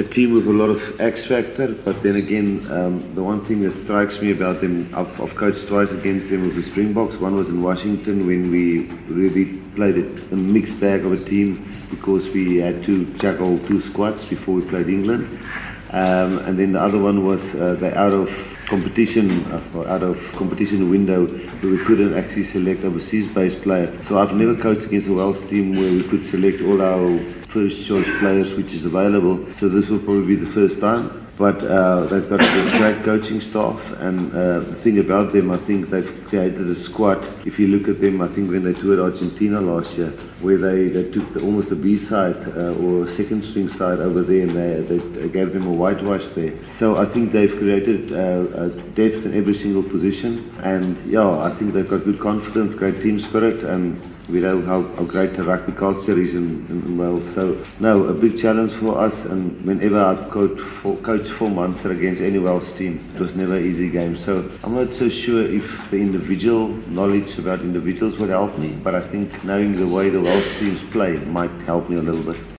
a team with a lot of X factor, but then again, um, the one thing that strikes me about them, I've, I've coached twice against them with the Springboks. One was in Washington when we really played a mixed bag of a team because we had to juggle two squads before we played England. Um, and then the other one was uh, the out of competition uh, out of competition window where we couldn't actually select overseas based players. So I've never coached against a Welsh team where we could select all our first choice players which is available. So this will probably be the first time. But uh, they've got a great coaching staff, and uh, the thing about them, I think they've created a squad. If you look at them, I think when they toured Argentina last year, where they, they took the, almost a B side uh, or second string side over there, and they, they gave them a whitewash there. So I think they've created uh, depth in every single position, and yeah, I think they've got good confidence, great team spirit, and we know how, how great the rugby culture is in, in, in Wales. So, no, a big challenge for us. And whenever I've coached for, coached for Munster against any Welsh team, it was never an easy game. So, I'm not so sure if the individual knowledge about individuals would help me, but I think knowing the way the Welsh teams play might help me a little bit.